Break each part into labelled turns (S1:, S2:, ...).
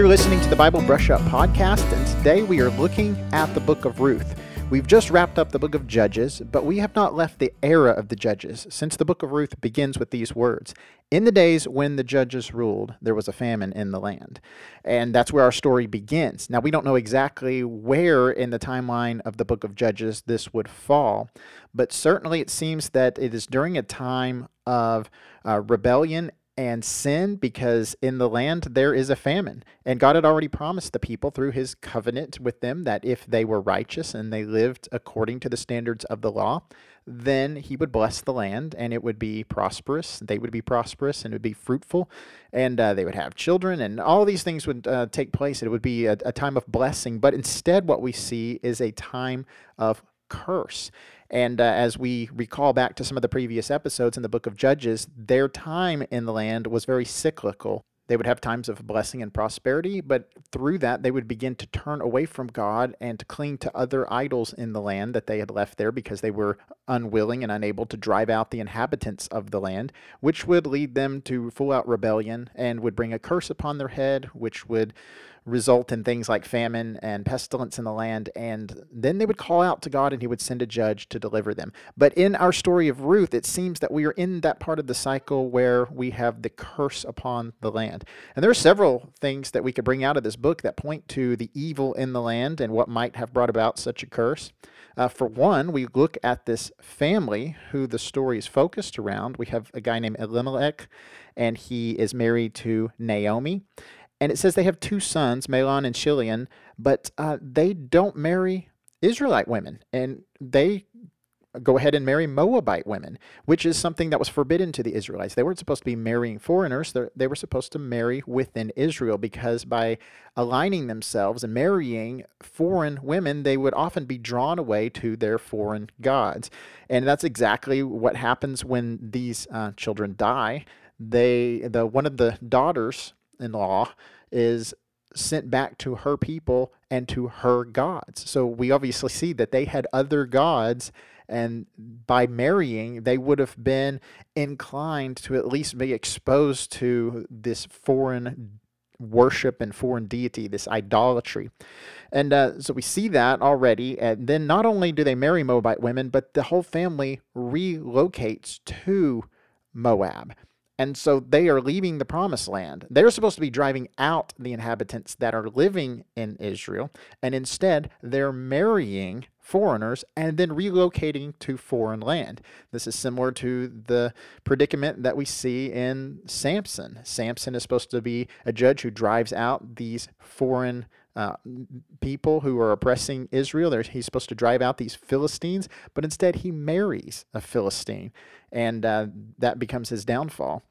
S1: You're listening to the Bible Brush Up podcast, and today we are looking at the book of Ruth. We've just wrapped up the book of Judges, but we have not left the era of the Judges, since the book of Ruth begins with these words In the days when the judges ruled, there was a famine in the land. And that's where our story begins. Now, we don't know exactly where in the timeline of the book of Judges this would fall, but certainly it seems that it is during a time of uh, rebellion and sin because in the land there is a famine. And God had already promised the people through his covenant with them that if they were righteous and they lived according to the standards of the law, then he would bless the land and it would be prosperous. They would be prosperous and it would be fruitful and uh, they would have children and all these things would uh, take place. It would be a, a time of blessing. But instead, what we see is a time of curse. And uh, as we recall back to some of the previous episodes in the book of Judges, their time in the land was very cyclical. They would have times of blessing and prosperity, but through that, they would begin to turn away from God and to cling to other idols in the land that they had left there because they were unwilling and unable to drive out the inhabitants of the land, which would lead them to full out rebellion and would bring a curse upon their head, which would result in things like famine and pestilence in the land. And then they would call out to God and he would send a judge to deliver them. But in our story of Ruth, it seems that we are in that part of the cycle where we have the curse upon the land. And there are several things that we could bring out of this book that point to the evil in the land and what might have brought about such a curse. Uh, for one, we look at this family who the story is focused around. We have a guy named Elimelech, and he is married to Naomi and it says they have two sons, Mahlon and Chilion, but uh, they don't marry Israelite women, and they go ahead and marry Moabite women, which is something that was forbidden to the Israelites. They weren't supposed to be marrying foreigners, they were supposed to marry within Israel because by aligning themselves and marrying foreign women, they would often be drawn away to their foreign gods. And that's exactly what happens when these uh, children die. They, the one of the daughters in law is sent back to her people and to her gods. So we obviously see that they had other gods, and by marrying, they would have been inclined to at least be exposed to this foreign worship and foreign deity, this idolatry. And uh, so we see that already. And then not only do they marry Moabite women, but the whole family relocates to Moab. And so they are leaving the promised land. They're supposed to be driving out the inhabitants that are living in Israel. And instead, they're marrying foreigners and then relocating to foreign land. This is similar to the predicament that we see in Samson. Samson is supposed to be a judge who drives out these foreign uh, people who are oppressing Israel. he's supposed to drive out these Philistines, but instead he marries a Philistine, and uh, that becomes his downfall.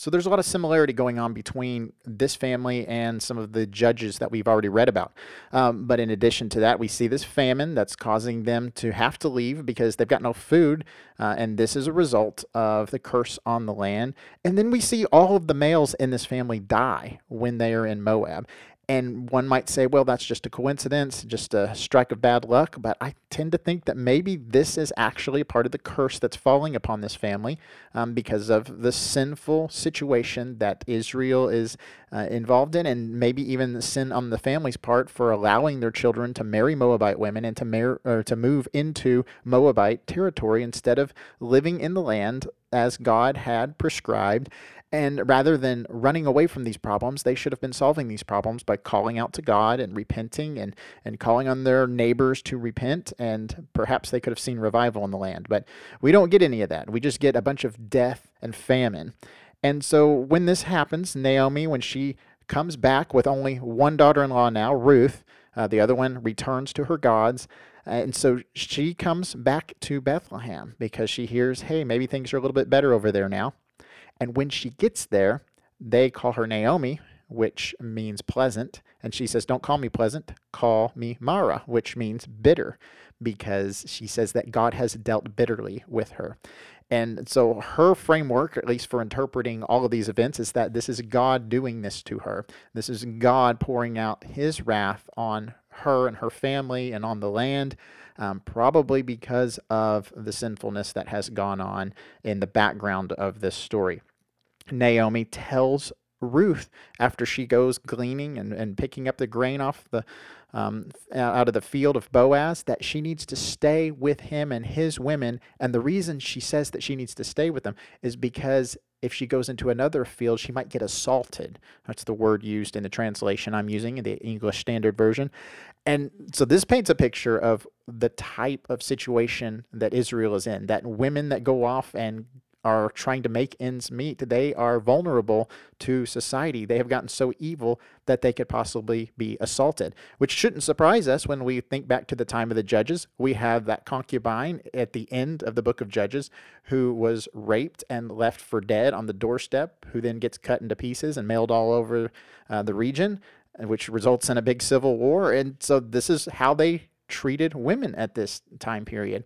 S1: So there's a lot of similarity going on between this family and some of the judges that we've already read about. Um, but in addition to that, we see this famine that's causing them to have to leave because they've got no food. Uh, and this is a result of the curse on the land. And then we see all of the males in this family die when they are in Moab. And one might say, well, that's just a coincidence, just a strike of bad luck. But I tend to think that maybe this is actually part of the curse that's falling upon this family um, because of the sinful situation that Israel is uh, involved in, and maybe even the sin on the family's part for allowing their children to marry Moabite women and to, mar- or to move into Moabite territory instead of living in the land as God had prescribed and rather than running away from these problems, they should have been solving these problems by calling out to God and repenting and, and calling on their neighbors to repent. And perhaps they could have seen revival in the land. But we don't get any of that. We just get a bunch of death and famine. And so when this happens, Naomi, when she comes back with only one daughter in law now, Ruth, uh, the other one returns to her gods. And so she comes back to Bethlehem because she hears, hey, maybe things are a little bit better over there now. And when she gets there, they call her Naomi, which means pleasant. And she says, Don't call me pleasant, call me Mara, which means bitter, because she says that God has dealt bitterly with her. And so her framework, at least for interpreting all of these events, is that this is God doing this to her. This is God pouring out his wrath on her and her family and on the land um, probably because of the sinfulness that has gone on in the background of this story. Naomi tells Ruth, after she goes gleaning and, and picking up the grain off the um, out of the field of Boaz, that she needs to stay with him and his women. And the reason she says that she needs to stay with them is because if she goes into another field, she might get assaulted. That's the word used in the translation I'm using in the English Standard Version. And so this paints a picture of the type of situation that Israel is in that women that go off and are trying to make ends meet, they are vulnerable to society. They have gotten so evil that they could possibly be assaulted, which shouldn't surprise us when we think back to the time of the Judges. We have that concubine at the end of the book of Judges who was raped and left for dead on the doorstep, who then gets cut into pieces and mailed all over uh, the region, which results in a big civil war. And so this is how they treated women at this time period.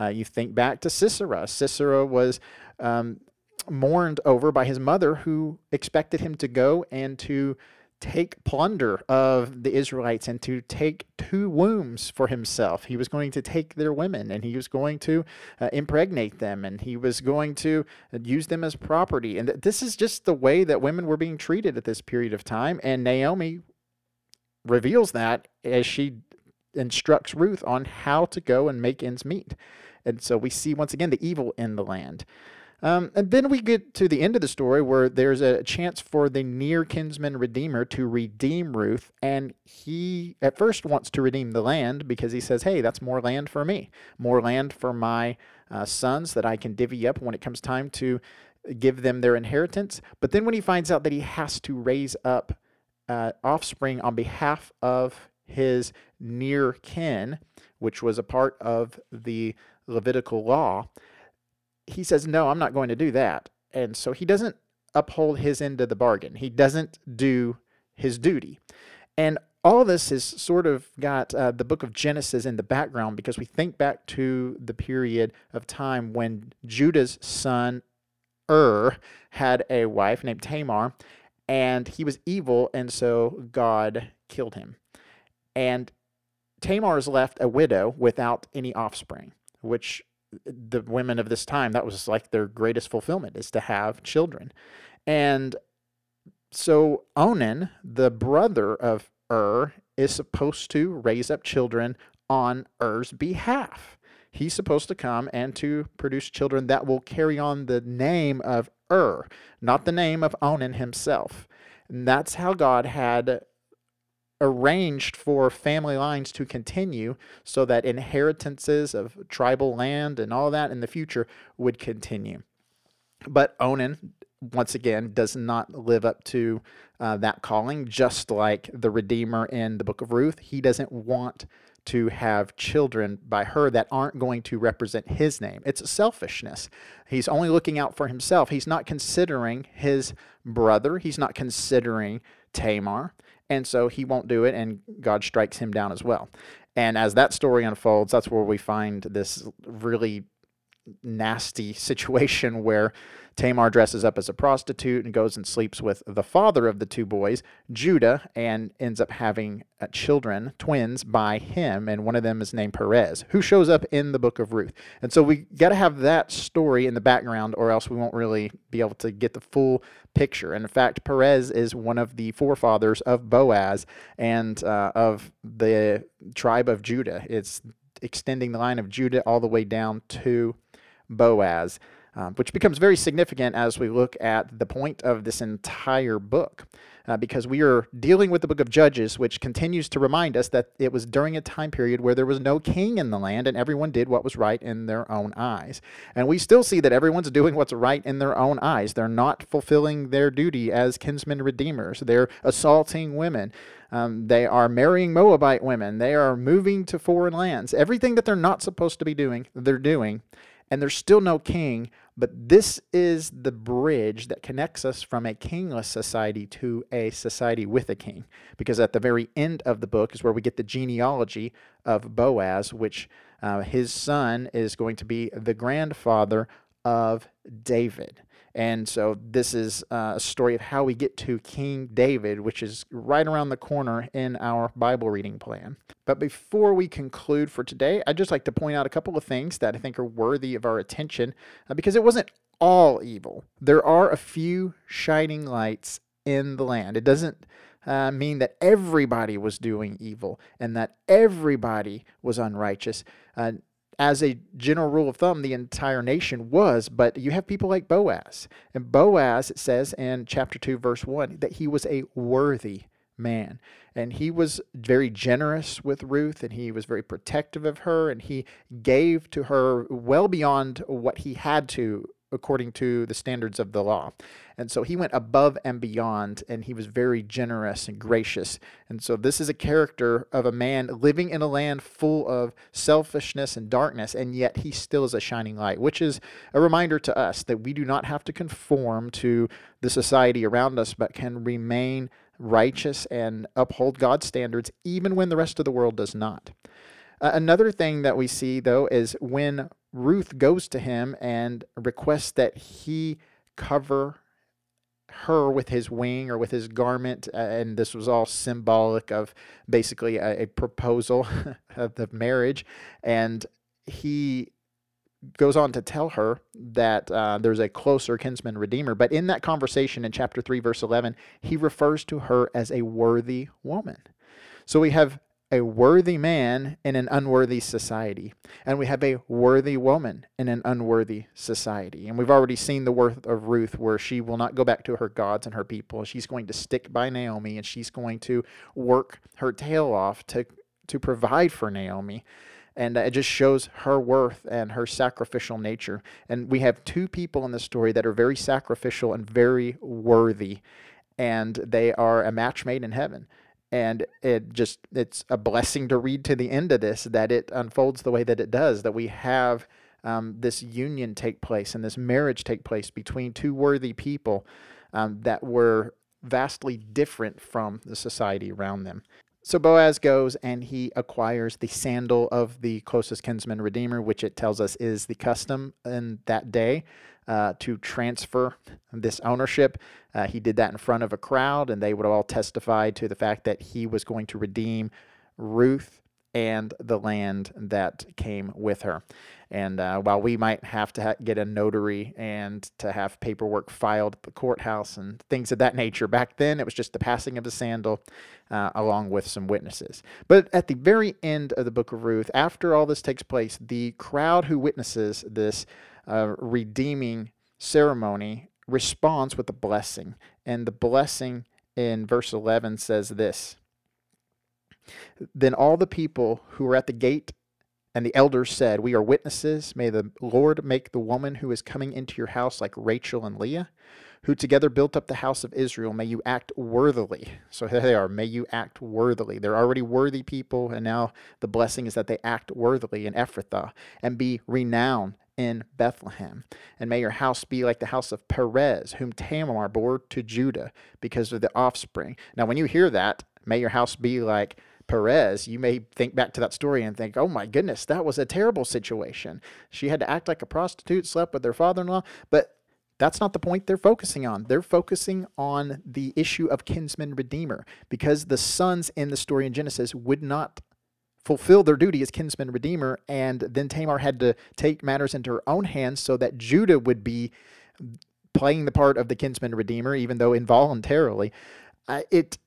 S1: Uh, you think back to Sisera. Sisera was um, mourned over by his mother, who expected him to go and to take plunder of the Israelites and to take two wombs for himself. He was going to take their women and he was going to uh, impregnate them and he was going to use them as property. And th- this is just the way that women were being treated at this period of time. And Naomi reveals that as she instructs Ruth on how to go and make ends meet. And so we see once again the evil in the land. Um, and then we get to the end of the story where there's a chance for the near kinsman redeemer to redeem Ruth. And he at first wants to redeem the land because he says, hey, that's more land for me, more land for my uh, sons that I can divvy up when it comes time to give them their inheritance. But then when he finds out that he has to raise up uh, offspring on behalf of his near kin, which was a part of the Levitical law, he says, No, I'm not going to do that. And so he doesn't uphold his end of the bargain. He doesn't do his duty. And all this has sort of got uh, the book of Genesis in the background because we think back to the period of time when Judah's son Ur had a wife named Tamar, and he was evil, and so God killed him. And Tamar is left a widow without any offspring, which the women of this time, that was like their greatest fulfillment is to have children. And so Onan, the brother of Ur, is supposed to raise up children on Er's behalf. He's supposed to come and to produce children that will carry on the name of Ur, not the name of Onan himself. And that's how God had arranged for family lines to continue so that inheritances of tribal land and all that in the future would continue. But Onan, once again, does not live up to uh, that calling, just like the Redeemer in the book of Ruth. He doesn't want to have children by her that aren't going to represent his name. It's selfishness. He's only looking out for himself. He's not considering his brother, he's not considering Tamar. And so he won't do it, and God strikes him down as well. And as that story unfolds, that's where we find this really nasty situation where Tamar dresses up as a prostitute and goes and sleeps with the father of the two boys, Judah, and ends up having uh, children, twins, by him. And one of them is named Perez, who shows up in the book of Ruth. And so we got to have that story in the background, or else we won't really be able to get the full picture. And in fact, Perez is one of the forefathers of Boaz and uh, of the tribe of Judah. It's extending the line of Judah all the way down to Boaz um, which becomes very significant as we look at the point of this entire book. Uh, because we are dealing with the book of Judges, which continues to remind us that it was during a time period where there was no king in the land and everyone did what was right in their own eyes. And we still see that everyone's doing what's right in their own eyes. They're not fulfilling their duty as kinsmen redeemers, they're assaulting women. Um, they are marrying Moabite women. They are moving to foreign lands. Everything that they're not supposed to be doing, they're doing. And there's still no king but this is the bridge that connects us from a kingless society to a society with a king. Because at the very end of the book is where we get the genealogy of Boaz, which uh, his son is going to be the grandfather of David. And so this is uh, a story of how we get to King David, which is right around the corner in our Bible reading plan. But before we conclude for today, I'd just like to point out a couple of things that I think are worthy of our attention uh, because it wasn't all evil. There are a few shining lights in the land. It doesn't uh, mean that everybody was doing evil and that everybody was unrighteous. Uh, as a general rule of thumb, the entire nation was, but you have people like Boaz. And Boaz, it says in chapter 2, verse 1, that he was a worthy man. And he was very generous with Ruth and he was very protective of her and he gave to her well beyond what he had to according to the standards of the law. And so he went above and beyond, and he was very generous and gracious. And so this is a character of a man living in a land full of selfishness and darkness, and yet he still is a shining light, which is a reminder to us that we do not have to conform to the society around us, but can remain righteous and uphold God's standards even when the rest of the world does not. Another thing that we see, though, is when Ruth goes to him and requests that he cover her with his wing or with his garment. And this was all symbolic of basically a, a proposal of the marriage. And he goes on to tell her that uh, there's a closer kinsman redeemer. But in that conversation in chapter 3, verse 11, he refers to her as a worthy woman. So we have a worthy man in an unworthy society, and we have a worthy woman in an unworthy society. And we've already seen the worth of Ruth, where she will not go back to her gods and her people. She's going to stick by Naomi, and she's going to work her tail off to to provide for Naomi. And it just shows her worth and her sacrificial nature. And we have two people in the story that are very sacrificial and very worthy, and they are a match made in heaven and it just it's a blessing to read to the end of this that it unfolds the way that it does that we have um, this union take place and this marriage take place between two worthy people um, that were vastly different from the society around them so Boaz goes and he acquires the sandal of the closest kinsman redeemer, which it tells us is the custom in that day uh, to transfer this ownership. Uh, he did that in front of a crowd, and they would all testify to the fact that he was going to redeem Ruth and the land that came with her. And uh, while we might have to ha- get a notary and to have paperwork filed at the courthouse and things of that nature, back then it was just the passing of the sandal uh, along with some witnesses. But at the very end of the book of Ruth, after all this takes place, the crowd who witnesses this uh, redeeming ceremony responds with a blessing. And the blessing in verse 11 says this Then all the people who were at the gate and the elders said, We are witnesses. May the Lord make the woman who is coming into your house like Rachel and Leah, who together built up the house of Israel. May you act worthily. So here they are. May you act worthily. They're already worthy people, and now the blessing is that they act worthily in Ephrathah and be renowned in Bethlehem. And may your house be like the house of Perez, whom Tamar bore to Judah because of the offspring. Now, when you hear that, may your house be like Perez, you may think back to that story and think, oh my goodness, that was a terrible situation. She had to act like a prostitute, slept with her father in law. But that's not the point they're focusing on. They're focusing on the issue of kinsman redeemer because the sons in the story in Genesis would not fulfill their duty as kinsman redeemer. And then Tamar had to take matters into her own hands so that Judah would be playing the part of the kinsman redeemer, even though involuntarily. Uh, it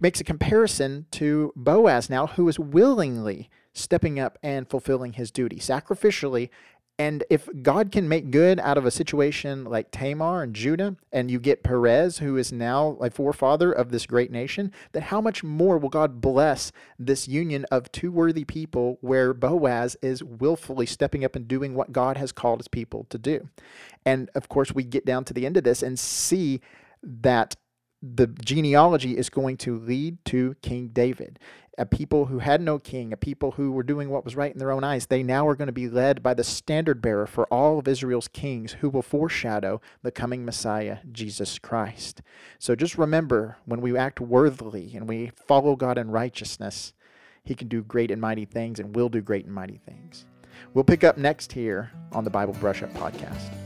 S1: makes a comparison to Boaz now, who is willingly stepping up and fulfilling his duty sacrificially and if God can make good out of a situation like Tamar and Judah, and you get Perez, who is now a forefather of this great nation, then how much more will God bless this union of two worthy people where Boaz is willfully stepping up and doing what God has called his people to do? And of course, we get down to the end of this and see that the genealogy is going to lead to King David a people who had no king, a people who were doing what was right in their own eyes, they now are going to be led by the standard bearer for all of Israel's kings who will foreshadow the coming Messiah, Jesus Christ. So just remember when we act worthily and we follow God in righteousness, He can do great and mighty things and will do great and mighty things. We'll pick up next here on the Bible Brush Up Podcast.